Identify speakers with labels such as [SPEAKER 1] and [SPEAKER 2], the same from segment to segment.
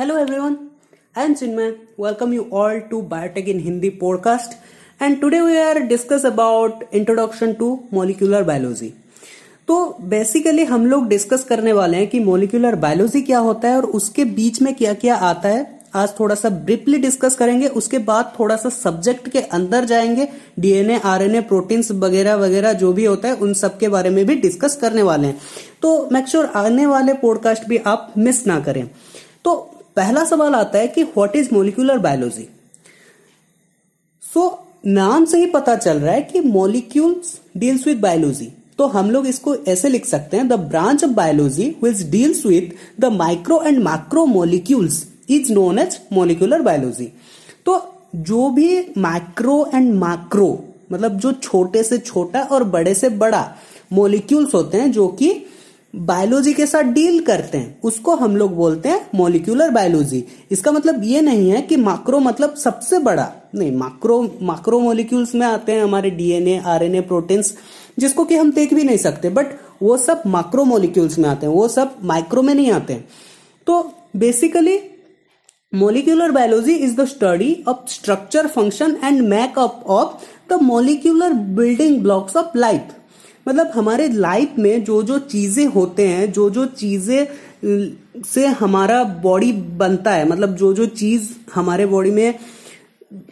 [SPEAKER 1] Hello everyone, I am Chinmay. Welcome you all to Biotech in Hindi podcast. And today we are discuss about introduction to molecular biology. तो basically हम लोग discuss करने वाले हैं कि molecular biology क्या होता है और उसके बीच में क्या क्या आता है आज थोड़ा सा ब्रीफली डिस्कस करेंगे उसके बाद थोड़ा सा सब्जेक्ट के अंदर जाएँगे डीएनए आरएनए प्रोटीन्स वगैरह वगैरह जो भी होता है उन सब के बारे में भी डिस्कस करने वाले हैं तो मेक श्योर आने वाले पॉडकास्ट भी आप मिस ना करें तो पहला सवाल आता है कि what is molecular biology so नाम से ही पता चल रहा है कि मोलिक्यूल्स डील्स विद बायोलॉजी तो हम लोग इसको ऐसे लिख सकते हैं the branch of biology which deals with the micro and micro molecules is known as molecular biology तो जो भी माइक्रो एंड माइक्रो मतलब जो छोटे से छोटा और बड़े से बड़ा मोलिक्यूल्स होते हैं, जो कि बायोलॉजी के साथ डील करते हैं उसको हम लोग बोलते हैं मोलिकुलर बायोलॉजी इसका मतलब ये नहीं है कि माक्रो मतलब सबसे बड़ा नहीं माक्रो माक्रो मोलिक्यूल्स में आते हैं हमारे डीएनए आरएनए प्रोटीन्स जिसको कि हम देख भी नहीं सकते बट वो सब माक्रो मोलिक्यूल्स में आते हैं वो सब माइक्रो में नहीं आते हैं तो basically Molecular biology is the study of structure, function and makeup of the molecular building blocks of life. मतलब हमारे लाइफ में जो जो चीज़ें होते हैं, जो जो चीज़ें से हमारा बॉडी बनता है मतलब जो जो चीज़ हमारे बॉडी में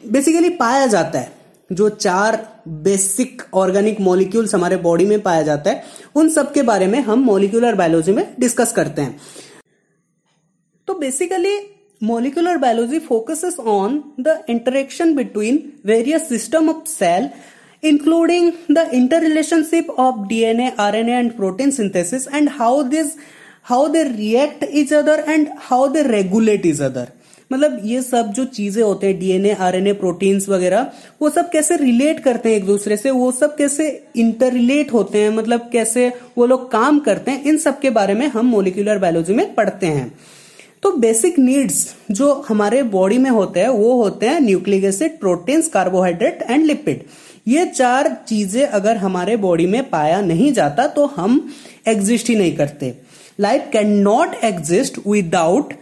[SPEAKER 1] बेसिकली पाया जाता है, जो चार बेसिक ऑर्गेनिक मॉलिक्यूल्स हमारे बॉडी में पाया जाता है, उन सब के बारे में हम मोलिकुलर बायोलॉजी में डिस्कस करते हैं। तो basically Molecular biology focuses on the interaction between various system of cell including the interrelationship of DNA, RNA and protein synthesis and how this how they react each other and how they regulate each other. मतलब ये सब जो चीज़ें होते हैं DNA RNA proteins वगैरह वो सब कैसे रिलेट करते हैं एक दूसरे से वो सब कैसे इंटर रिलेट होते हैं मतलब कैसे वो लोग काम करते हैं इन सब के बारे में हम मोलिकुलर बायोलॉजी में पढ़ते हैं तो बेसिक नीड्स जो हमारे बॉडी में होते हैं, वो होते हैं nucleic acid proteins carbohydrate and lipid ये चार चीज़ें अगर हमारे बॉडी में पाया नहीं जाता तो हम एग्जिस्ट ही नहीं करते। Life can not exist without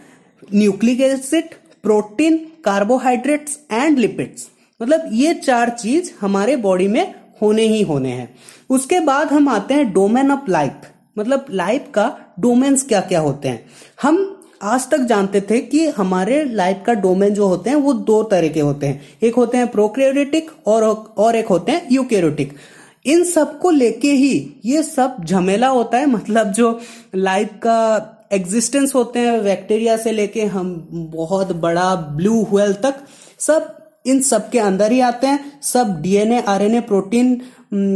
[SPEAKER 1] nucleic acid protein carbohydrates and lipids मतलब ये चार चीज़ हमारे बॉडी में होने ही होने हैं। उसके बाद हम आते हैं डोमेन ऑफ़ लाइफ मतलब लाइफ का डोमेन्स क्या क्या होते हैं? हम आज तक जानते थे कि हमारे लाइफ का डोमेन जो होते हैं, वो दो तरह के होते हैं। एक होते हैं प्रोक्रियोटिक और और एक होते हैं यूकेरोटिक इन सबको लेके ही ये सब झमेला होता है मतलब जो लाइफ का एग्जिस्टेंस होते हैं बैक्टीरिया से लेके हम बहुत बड़ा ब्लू हुएल तक, सब इन सब के अंदर ही आते हैं। सब DNA RNA protein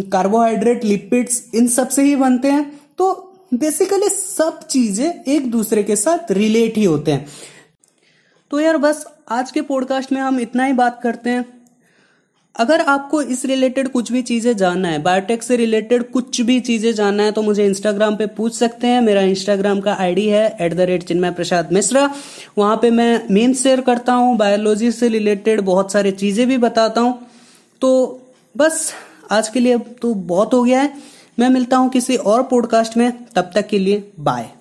[SPEAKER 1] carbohydrate lipids इन सबसे ही बनते हैं। तो बेसिकली सब चीज़ें एक दूसरे के साथ रिलेट ही होते हैं। तो यार बस आज के पॉडकास्ट में हम इतना ही बात करते हैं। अगर आपको इस रिलेटेड कुछ भी चीज़ें जानना है, बायोटेक से रिलेटेड कुछ भी चीज़ें जानना है तो मुझे इंस्टाग्राम पे पूछ सकते हैं। मेरा इंस्टाग्राम का आईडी है at the rate Chinmay Prasad Mishra वहाँ पे मैं मीम शेयर करता हूँ बायोलॉजी से रिलेटेड बहुत सारी चीज़ें भी बताता हूँ। तो बस आज के लिए तो बहुत हो गया है। मैं मिलता हूँ किसी और पॉडकास्ट में तब तक के लिए बाय